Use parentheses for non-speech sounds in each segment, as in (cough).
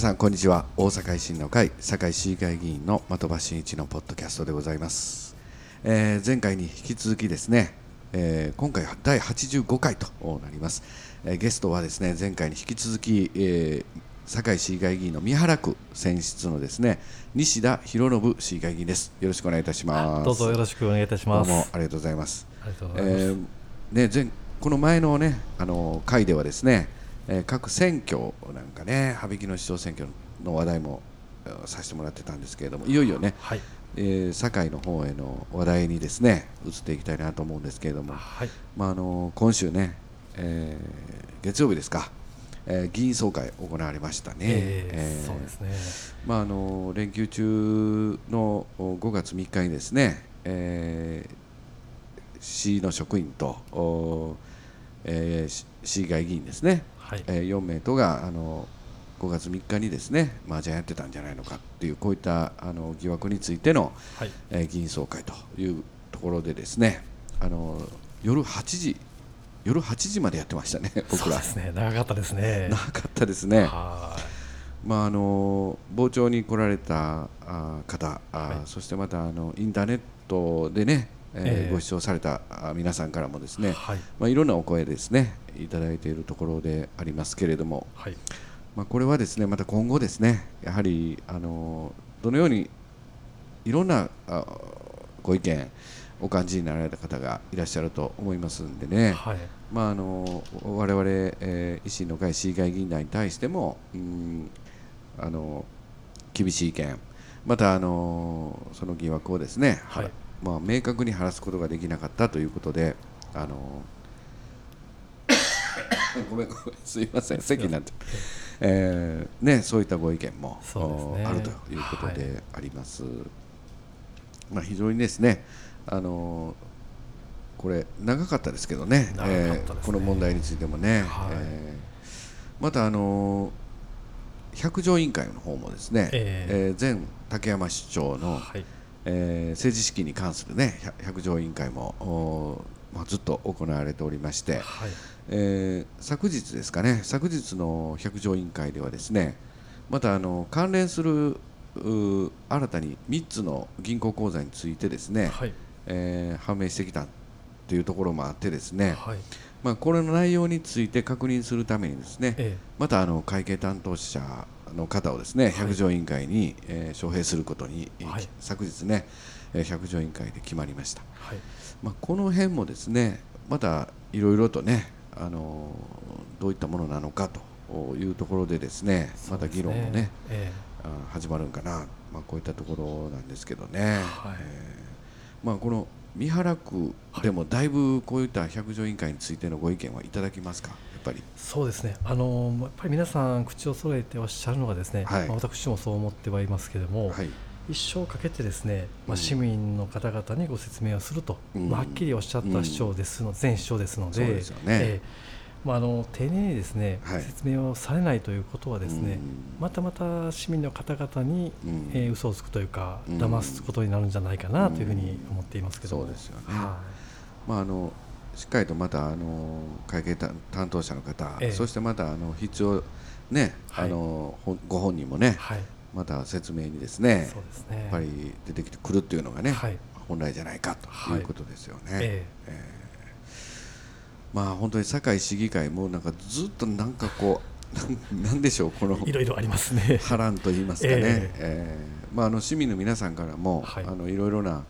さんこんにちは。大阪維新の会堺市議会議員の的場真一のポッドキャストでございます、えー前回に引き続きですね、えー今回は第85回となります、えーゲストはですね前回に引き続き、えー堺市議会議員の三原区選出のですね西田博信市議会議員です。よろしくお願いいたします。どうぞよろしくお願いいたします。どうもありがとうございます。ありがとうございます。えーね、前この前のねあの会ではですね、えー各選挙なんかね羽曳野市長選挙の話題もえーさせてもらってたんですけれどもいよいよね、はい。えー堺の方への話題にですね移っていきたいなと思うんですけれども、はい。まあ、あの今週ね、えー月曜日ですか、えー議員総会行われましたね。ええーーそうですね。まあ、あの連休中のお5月3日にですね、えー市の職員と、おえーし市議会議員ですね、はい。えー4名とがあの5月3日にですね麻雀やってたんじゃないのかっていうこういったあの疑惑についての、はい。えー議員総会というところでですねあの夜8時夜8時までやってましたね (laughs) 僕らそうですね。長かったですね。なかったですね。はまあ、あの傍聴に来られたあ方あ、はいそしてまたあのインターネットでね、えーええご視聴されたあ皆さんからもですい。ね、はい。まあ、いろんなお声ですねいただいているところでありますけれども、はい。まあ、これはですねまた今後ですねやはりあのどのようにいろんなあご意見お感じになられた方がいらっしゃると思いますんでね、はい。まあ、あの我々、えー維新の会市議会議員団に対してもうんあの厳しい意見またあのその疑惑をですね、はいまあ、明確に晴らすことができなかったということであの (laughs) ごめんごめんすいません席になって、えーね、そういったご意見も、ね。おあるということであります。まあ、非常にですねあのこれ長かったですけどね。長かったですね。この問題についてもね、はい。えーまたあの百条委員会の方もですね、え。えー前竹山市長の、はい。えー政治資金に関するね百百条委員会も、おまあ、ずっと行われておりまして、はい。えー昨日ですかね昨日の百条委員会ではですねまたあの関連する新たに3つの銀行口座についてですね、はい。えー判明してきたというところもあってですね、はい。まあ、これの内容について確認するためにですねえまたあの会計担当者の方をですねい。百条委員会に、えー招聘することに、はい。昨日ねえー百条委員会で決まりました。はい。まあ、この辺もですねまたいろいろとね、あのーどういったものなのかというところでですねまた議論もね。えあ始まるんかな、まあ、こういったところなんですけどね、はい。えーまあ、この三原区でもだいぶこういった百条委員会についてのご意見はいただきますか？やっぱり。えそうですね。あのやっぱり皆さん口を揃えておっしゃるのがですね。はい。まあ私もそう思ってはいますけれども。はい。一生かけてですね、まうん。あ、市民の方々にご説明をすると、うん。まあ、はっきりおっしゃった市長ですの、前市長ですので、そうですよね。ええ。まあ、あの丁寧にですね、はい。説明をされないということはですね、うん。またまた市民の方々に、うん。えー嘘をつくというか、うん。騙すことになるんじゃないかなというふうに思っていますけども、そうですよね。はまあ、あのしっかりとまたあの会計担担当者の方、ええ。そしてまたあの必要ね、はい。あのご本人もねい、はい、また説明にですねね。やっぱり出てきてくるっていうのがね、はい。本来じゃないかとい。うことですよね。えまあ本当に堺市議会もなんかずっとなんかこう (laughs) なんでしょうこのえいろいろありますね。波乱と言いますかね、(laughs) ええ。えーまあ、あの市民の皆さんからも、はいい、あのいろいろな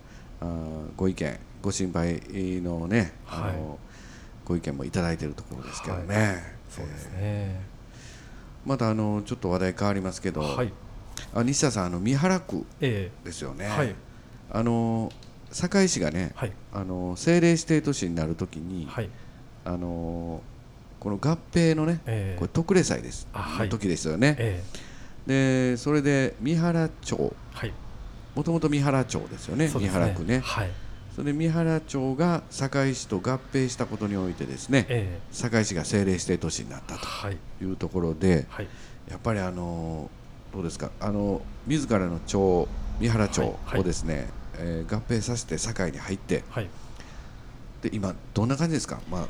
ご意見ご心配のねあの、はいご意見もいただいているところですけどね、はそうですね。えーまたあのちょっと話題変わりますけど、はい、あ西田さんあの三原区えですよね、えはい、あの堺市がね、はい、あの政令指定都市になるときに、はい、あのこの合併のね、ええ。これ特例祭です、あはい。の時ですよね、えでそれで三原町えはい、もともと三原町ですよね三そうです原区ね。はい、それで三原町が堺市と合併したことにおいてですねえ堺市が政令指定都市になったというところではい、やっぱりあのどうですかあの自らの町三原町はい。はい。をですね、えー合併させて堺に入ってはい、で今どんな感じですか、まあ、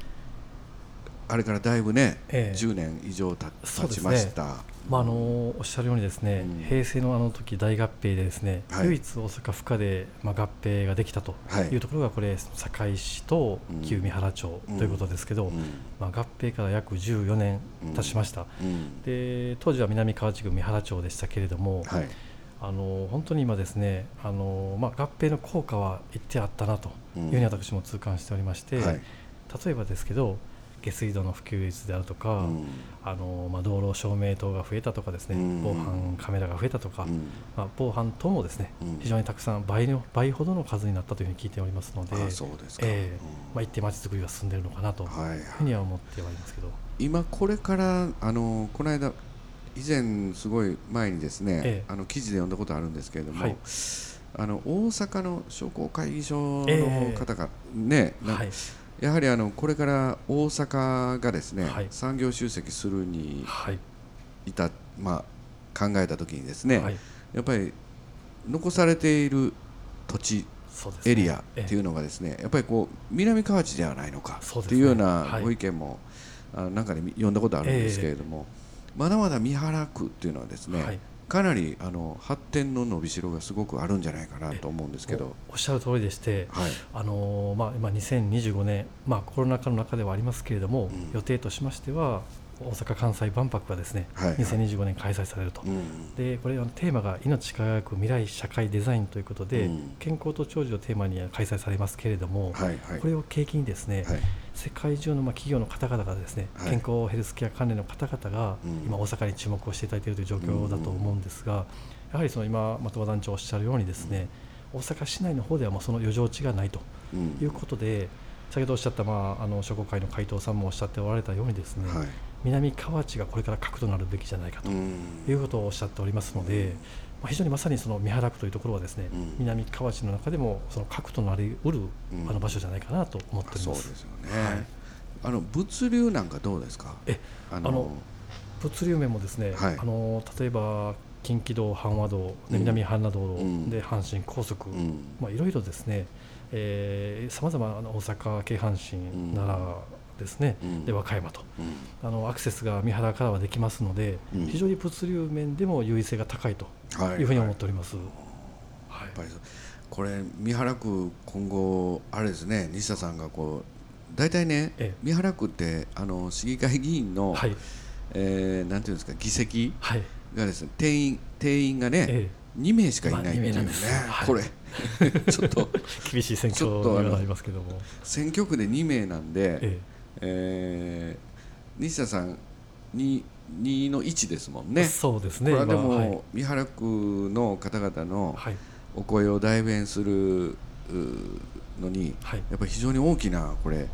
あれからだいぶね、ええ。10年以上た経そうですね。ちました。まあ、あのおっしゃるようにですね、うん。平成のあの時大合併でですね、はい。唯一大阪府下で、まあ、合併ができたとはい。いうところがこれ堺市と旧三原町ということですけど、うん。まあ、合併から約14年経ちました、うん。で当時は南河内郡三原町でしたけれども、はい。あの本当に今ですねあの、まあ、合併の効果は一定あったなというふうに私も痛感しておりまして、はい。例えばですけど下水道の普及率であるとか、うん。あのまあ、道路照明灯が増えたとかですね、うん。防犯カメラが増えたとか、うん。まあ、防犯灯もですね、うん。非常にたくさん倍の倍ほどの数になったというふうに聞いておりますので、あえまあ、一定まちづくりが進んでいるのかなというはいふうには思ってはいますけど、今これからあのこの間以前すごい前にですね、ええ。あの記事で読んだことあるんですけれども、はい。あの大阪の商工会議所えのえ方がね、なはい、やはりあのこれから大阪がですね、はい。産業集積するにはい、いた、まあ、考えた時にですね、はい、やっぱり残されている土地エリアってええいうのがですねやっぱりこう南河内ではないのかっていうようなはい。ご意見も、あなんかで読んだことあるんですけれども、まだまだ三原区っていうのはですね、はいかなりあの発展の伸びしろがすごくあるんじゃないかなと思うんですけど、おおっしゃる通りでして、はい。あのーまあ、今2025年、まあ、コロナ禍の中ではありますけれども、うん。予定としましては大阪・関西万博がですね、はいはい。2025年開催されると、うん。でこれあのテーマが命輝く未来社会デザインということで、うん。健康と長寿をテーマに開催されますけれども、はいはい。これを契機にですね、はい。世界中のまあ企業の方々がですね、はい。健康ヘルスケア関連の方々がうん。今大阪に注目をしていただいているという状況だと思うんですが、やはりその今的場団長おっしゃるようにですね、大阪市内の方ではもうその余剰地がないとうん。いうことで、先ほどおっしゃった、まあ、あの商工会の会頭さんもおっしゃっておられたようにですね、はい南河内がこれから核となるべきじゃないかとうん。いうことをおっしゃっておりますので、まあ、非常にまさにその三原区というところはですね、うん南河内の中でもその核となりうるうん。あの場所じゃないかなと思っておりそうま。ですすよね、はい。あの物流なんかどうですか？えああの物流面もですね、はい。あの例えば近畿道、阪和道、南阪和道うん。で阪神高速、うん。まあ、いろいろですね、さまざま大阪、京阪神、ん。奈良ですね、うん。で和歌山と。うん。あのアクセスが三原からはできますので、うん。非常に物流面でも優位性が高いとはいいうふうに思っております。はいやっぱりこれ三原区今後あれですね西田さんがこう大体ね、ええ。三原区ってあの市議会議員の、はい。えーなんていうんですか議席はい。がですね定員定員がね、え2名しかいないっていうね、まあこれ。(laughs) ちょっとえ、(laughs) 厳しい選挙にはなりますけども、選挙区で2名なんで、ええー西田さん 2, 2の1ですもんえね。そうですね、これはでも、今はい。三原区の方々のはい。お声を代弁するうのに、はい、やっぱり非常に大きなこれ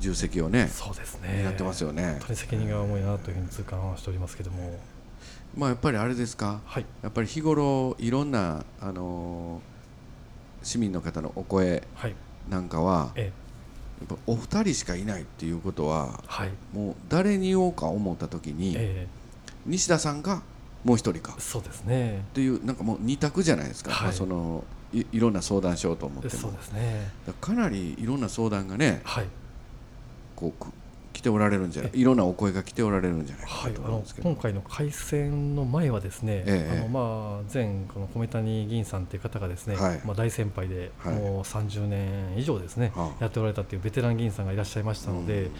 重責をねそうですね、担ってますよね。本当に責任が重いなというふうに痛感はしておりますけども、まあやっぱりあれですか？はい、やっぱり日頃いろんなあのー市民の方のお声はい、なんかはええ、やっぱお二人しかいないっていうことははい、もう誰に言おうか思った時に、え西田さんがもう一人か。え、そうですね、っていうなんかもう二択じゃないですか、はい。まあそのいいろんな相談しようと思っても。そうですね、だかなりいろんな相談がねはい、こうておられるんじゃない？いろんなお声が来ておられるんじゃない？かと思うんですけど、今回の改選の前はですね、ええ。あのまあ前この米谷議員さんという方がですね、はい。まあ大先輩で、はい。もう30年以上ですね、はあ。やっておられたというベテラン議員さんがいらっしゃいましたので、うん。や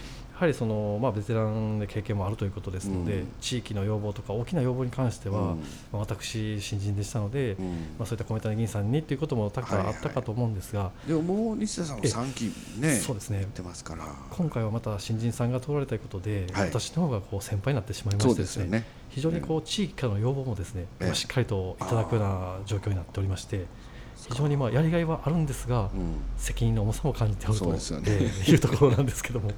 はりそのまあベテランで経験もあるということですので、うん。地域の要望とか大きな要望に関しては、うん。まあ私新人でしたので、うん。まあそういった米谷議員さんにということも多々あったかと思うんですが、でももう西田さんはえ3期ねそうですね。やってますから。今回はまた新人さんが通られたことで、はい。私の方がこう先輩になってしまいましてですねね。非常にこう地域からの要望もですね、ええ。しっかりといただくような状況になっておりまして非常にまあやりがいはあるんですが、うん。責任の重さも感じておるとね。ええいうところなんですけども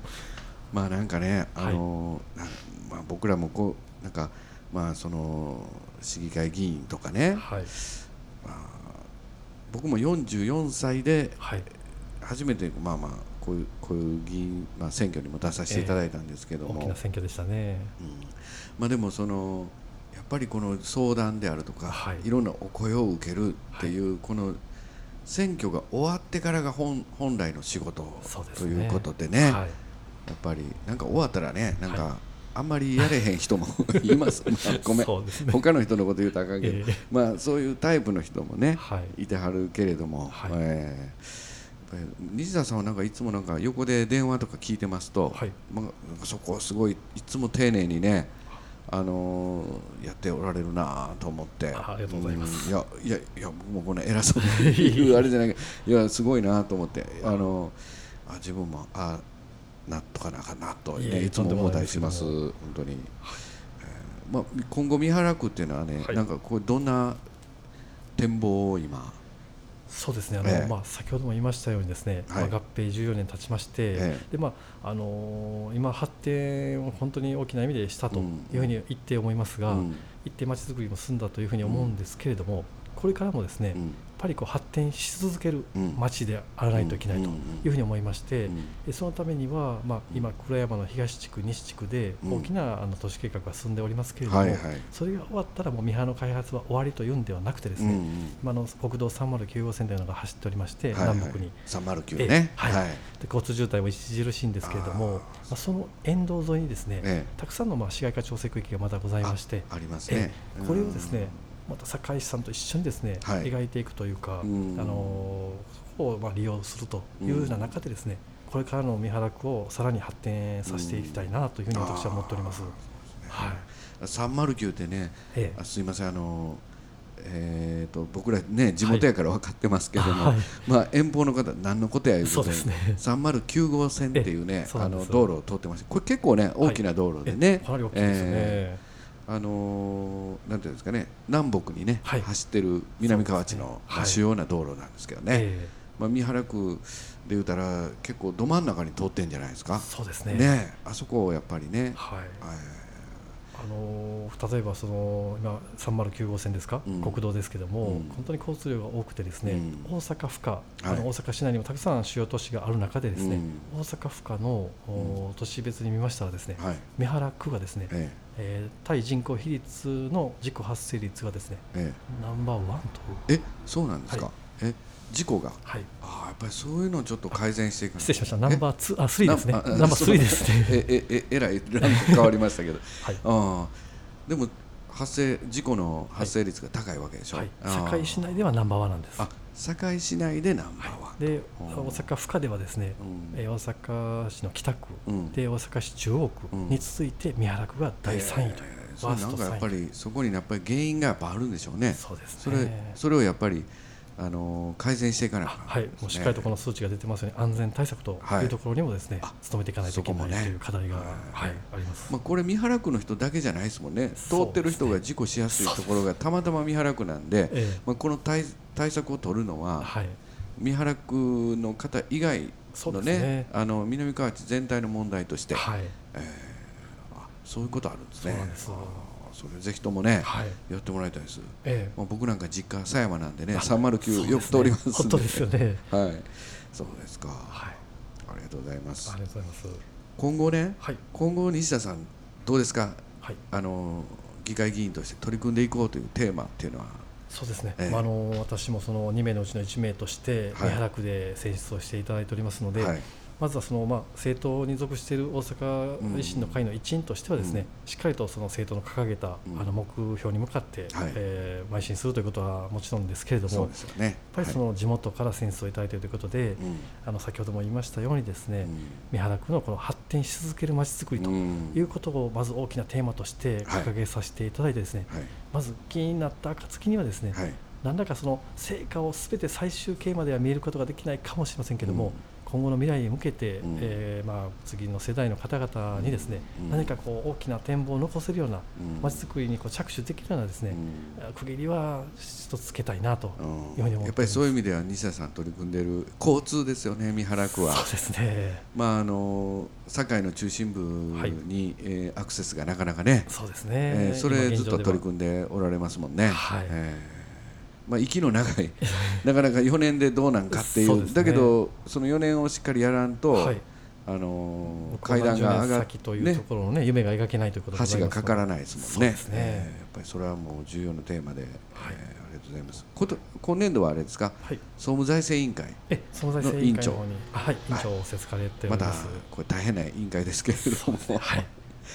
まあなんかね、あのなんまあ、僕らもこうなんかまあその市議会議員とかね、はい。まあ、僕も44歳ではい。初めてまあまあこういうこういう議員、まあ、選挙にも出させていただいたんですけども、大きな選挙でしたね。うん。まあ、でもそのやっぱりこの相談であるとか、はい。い、ろんなお声を受けるっていう、この選挙が終わってからが本本来の仕事そうですね。ということでね、はいっぱりなんか終わったらねなんか、あんまりやれへん人も (laughs) います、まあ、ごめん、ね。他の人のこと言うたらあかんけど、ええ。まあそういうタイプの人もね、はい。い、てはるけれども、はい。えー西田さんはなんかいつもなんか横で電話とか聞いてますと、はい。まあ、そこをすごいいつも丁寧にねあのーやっておられるなと思って。あありがとうございます。んいやいやいや僕もこの偉そうに (laughs) 言うあれじゃないけどいやすごいなと思って。あのあ自分もあなっとかなあかんなと、いつも思ったりします本当に、えーまあ、今後見原区っていうのはね、はい。なんかこうどんな展望を今？そうですねあの、ええ。まあ、先ほども言いましたようにですね、はい。まあ、合併14年経ちまして、えでまああのー今発展を本当に大きな意味でしたというふうに言って思いますが、うん。一定まちづくりも進んだというふうに思うんですけれども、これからもですね、うんぱりこう発展し続けるうん。町であらないといけないというふうに思いまして、そのためには、まあ、今、黒山の東地区、西地区でうん。大きなあの都市計画が進んでおりますけれども、それが終わったら、もう三原の開発は終わりというんではなくてですね、今の国道309号線というのが走っておりまして、南北に。309えねはい。はい。で交通渋滞も著しいんですけれども、まあ、その沿道沿いにですね、えたくさんのまあ市街化調整区域がまだございまして、ありますね。えこれをですね、また堺市さんと一緒にですね、はい。描いていくというか、うん。あのそこをまあ利用するというような中でですね、これからの三原区をさらに発展させていきたいなというふうに私は思っております。はい。309ってねええ。あすいませんあのえー、と僕らね地元やから分かってますけども、はい。まあ、遠方の方何のことやいうことそうですね。309号線っていうねあの道路を通ってましてこれ結構ね大きな道路でね、えかなり大きい。えあのーなんていうんですかね南北にね、はい。走ってる南河内の、ね。まあはい。主要な道路なんですけどね、えまあ、三原区でいうたら結構ど真ん中に通ってんじゃないですえか。そうですね。ね。あそこをやっぱりね、はい。えあの例えばその今309号線ですか、うん。国道ですけども、うん。本当に交通量が多くてですね、うん。大阪府下、あはい。の大阪市内にもたくさん主要都市がある中でですね、うん。大阪府下の、お都市別に見ましたらですね、はい。三原区がですね、ええー対人口比率の事故発生率がですねええ。ナンバーワンと。ええそうなんですか、はえ事故が？はい。ああやっぱりそういうのをちょっと改善していく失礼しました。ナンバーツーあスリーですね。ナンバースリーですね。ええええらいランク変わりましたけど。(laughs) はい。ああでも発生事故の発生率が高いわけでしょ、はい。堺市内ではナンバーワンなんです。あ堺市内でナンバーワン、でうん大阪府下ではですね、うん。えー大阪市の北区、うん。で大阪市中央区に続いて三原区が第3位という、えーなんかやっぱ3位りそこにやっぱり原因がやっぱあるんでしょうね。そうですそれねそれをやっぱりあのー改善していかなもうしっかりとこの数値が出てますように安全対策とはい。いうところにもですね、あ努めていかないといけないという課題が、はい。はい、あります。まあ、これ三原区の人だけじゃないですもんね。通ってる人が事故しやすいところがたまたま三原区なんで、ええ。まあ、この対対策を取るのははい、三原区の方以外のねね。あの南河内全体の問題として、はい、あそういうことあるんですね。そうなんです。あそれぜひともね、はい、やってもらいたいです、ええ。まあ、僕なんか実家狭山なんでねあ309よ。く通りますんで。本当ですよね。はい。そうですか、はい、ありがとうございます。ありがとうございます。今後ねはい、今後西田さんどうですか？はい、あの議会議員として取り組んでいこうというテーマっていうのは。そうですね。ええ。まああの私もその2名のうちの1名としてはい。三原区で選出をしていただいておりますので、はいまずはそのまあ政党に属している大阪維新の会の一員としてはですね、うん。しっかりとその政党の掲げたうん。あの目標に向かって、はい。えー邁進するということはもちろんですけれども、そうやっですよね。ぱりその地元から選出をいただいているということで、はいあの先ほども言いましたようにですね、うん。三原区のこの発展し続けるまちづくりとうん。いうことをまず大きなテーマとしてはい。掲げさせていただいてですね、はい。まず議員になった暁にはですね、はい。何らかその成果をすべて最終形までは見えることができないかもしれませんけれども、うん今後の未来に向けて、うん。えーまあ、次の世代の方々にですね、うん。何かこう大きな展望を残せるようなうん。まちづくりにこう着手できるようなですね、区切りは一つつけたいなとうんいうふうに思っております。やっぱりそういう意味では西田さん取り組んでいる交通ですよね三原区は。そうですね。まああの堺の中心部に、えーアクセスがなかなかね、そうですね、えーそれずっと取りむ組んでおられますもんね。はい。えーまあ、息の長い (laughs) なかなか4年でどうなんかっていう。ね。だけどその4年をしっかりやらんと、はい。あの階段が上がっ先というね。ところのね夢が描けないということ橋がかからないですもんね。ね。えーやっぱりそれはもう重要なテーマで、えーありがとうございます。こと今年度はあれですか？はい。総務財政委員会え総務財政委員会の方にあはい委員長をせつかれておまたこれ大変な委員会ですけれども、はい。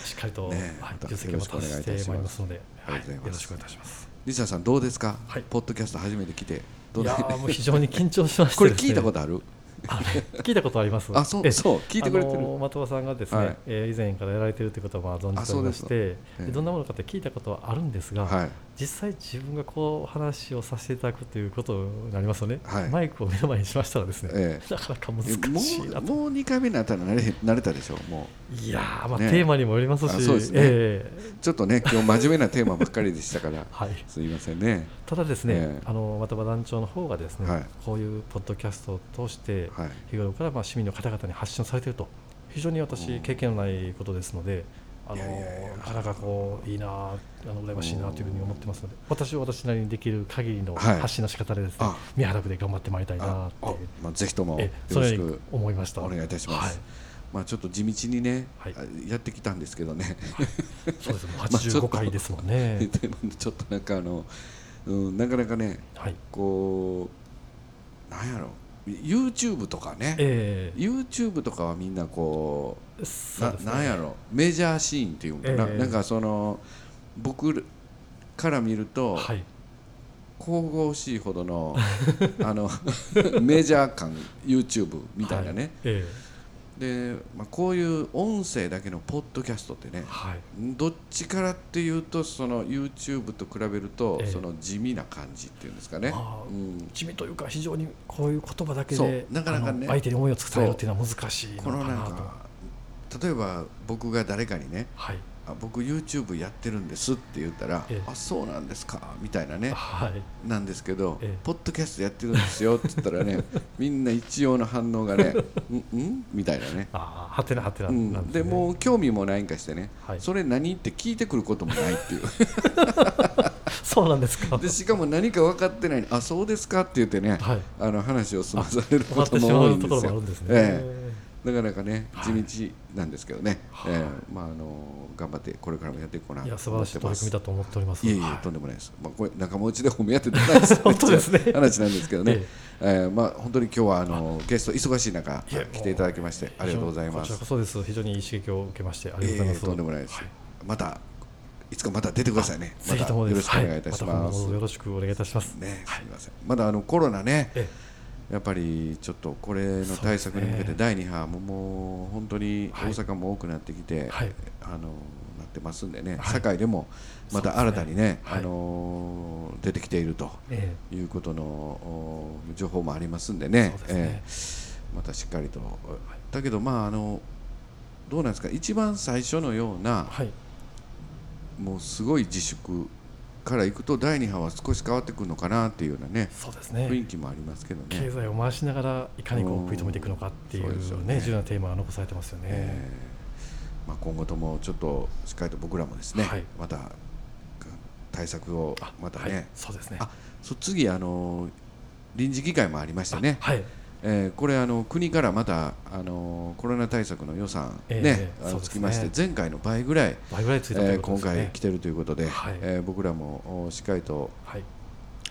しっかりと、ねはいまた重責を果たしてまいりますので、ありがとうございます。よろしくお願いいたします。リサさんどうですか、はい。ポッドキャスト初めて来て。どう？いやもう非常に緊張しまして。これ聞いたことある？あれ？聞いたことあります？あそうえそう聞いてくれてる。的場さんがですね、はい。えー以前からやられているということはまあ存じておりまして、でどんなものかって聞いたことはあるんですが、はい実際自分がこう話をさせていただくということになりますよね、はい。マイクを目の前にしましたらですね、えなかなか難しいなと。うもう2回目になったら慣れ慣れたでしょもいやーまあ、ね。テーマにもよりますし、あそうですね。ええ。うちょっとね今日真面目なテーマばっかりでしたから。(laughs) はい。すいませんね。ただですね、ええ。あの的場団長の方がですね、はい。こういうポッドキャストを通して、はい。日頃からまあ市民の方々に発信をされていると。非常にうん。私経験のないことですので、あのいやいやいや。なかなかこういいなあの羨ましいなというふうに思ってますので私は私なりにできる限りのはい。発信の仕方でですね、あ。宮原区で頑張ってまいりたいなっていう。まあ、ぜひともよろしく。思いました。お願いいたします、はい。まあ、ちょっと地道にね、はい。あやってきたんですけどね。(laughs) そうですもう (laughs) まあちょっと。85回ですもんね、(laughs) ちょっとなんかあの、うん、なかなかねはい。こうなんやろ YouTube とかね、え YouTube とかはみんなこえううね。なんやろ。メジャーシーンっていうんかな、ええ。なんかその僕から見ると、はい。神々しいほどのあの (laughs) メジャー感 YouTube みたいなね、はい。えで、まあ、こういう音声だけのポッドキャストってねえはい。どっちからっていうとその YouTube と比べると、ええ。その地味な感じっていうんですかね、うん、地味というか非常にこういう言葉だけでなかなかね相手に思いを伝えるっていうのは難しいのかなと。なんか例えば僕が誰かにねはいあ僕 YouTube やってるんですって言ったら、ええ。あそうなんですかみたいなねはい。なんですけど、ええ。ポッドキャストやってるんですよって言ったらね (laughs) みんな一応の反応がね (laughs) うんうんみたいなね。ああはてなはてなうん。ですもう興味もないんかしてね、はい。それ何って聞いてくることもないっていう。(laughs) そうなんですか。でしかも何か分かってないあそうですかって言ってね、はい。あの話を済まされることも多いんですよ。もあるんですね、えなかなかねはい。地道なんですけどね、はいええまああの頑張ってこれからもやっていこうかないとや素晴らしい取り組みだと思っております。いえいえ、はい。とんでもないです、まあ、これ仲間内で褒め合ってたんです本当ですね。話なんですけどね、(laughs) ええ。ーまあ、本当に今日はあのゲスト忙しい中いえ来ていただきましてありがとうございまこちらすこそです。非常にいい刺激を受けましてありがとうございます、ええとんでもないです、はい。またいつかまた出てくださいね。またよろしくお願いいたしはます、また今後よろしくお願いいたします。ねすみません。まだあのコロナねえやっぱりちょっとこれの対策に向けて第2波ももう本当にはい。大阪も多くなってきて、はい。あのなってますんでね、はい。堺でもまた新たにねねはい。あの出てきているとええ。いうことのお情報もありますんでね。でええ。またしっかりと、だけどまああのどうなんですか。一番最初のようなはい。もうすごい自粛からいくと第2波は少し変わってくるのかなっていうようなねそうです雰囲ね気もありますけどね。経済を回しながらいかにこう食い止めていくのかっていそうね。ね重要なテーマが残されてますよね、えーまあ、今後ともちょっとしっかりと僕らもですね、はい。また対策をあまたね、はい、そうですね。あそ次あの臨時議会もありましてね、はいえーこれあの国からまたあのコロナ対策の予算ね、ええあのつきまして前回の倍ぐらい、倍ぐらいついたといえー今回来てるということで、はい。えー僕らもおしっかりと、はい。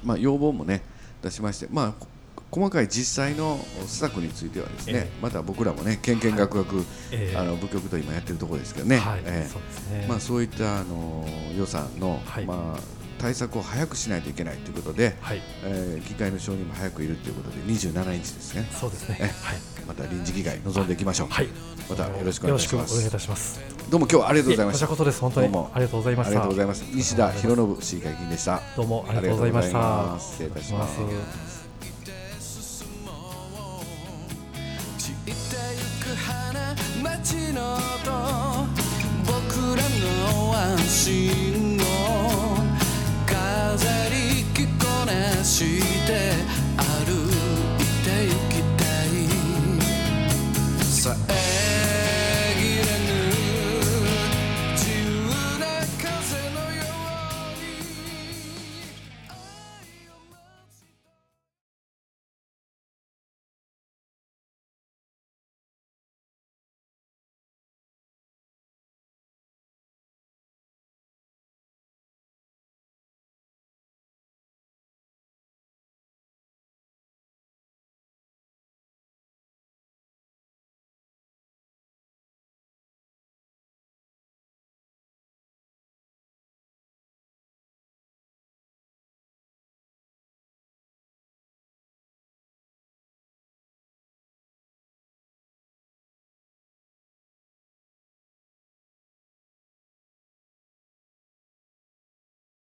まあ、要望もね出しまして、まあ、こ細かい実際の施策についてはですね、えまた僕らもねけんけんがくがくええ。あの部局と今やってるところですけどね、はい、ええ。そうまあ、そういったあの予算の、はい。まあ、対策を早くしないといけないということで、はい。えー議会の承認も早くいるということで27日ですね。そうですね。えはい。また臨時議会臨んでいきましょう、はい。またよろしくお願いします。よろしくお願いいたします。どうも今日はありがとうございました。こちらこそです本当に。どうも。ありがとうございました。ありがとうございます。西田博信市議会議員でした。どうもありがとうございました。失礼いたします。街の音僕らの安心を飾り着こなして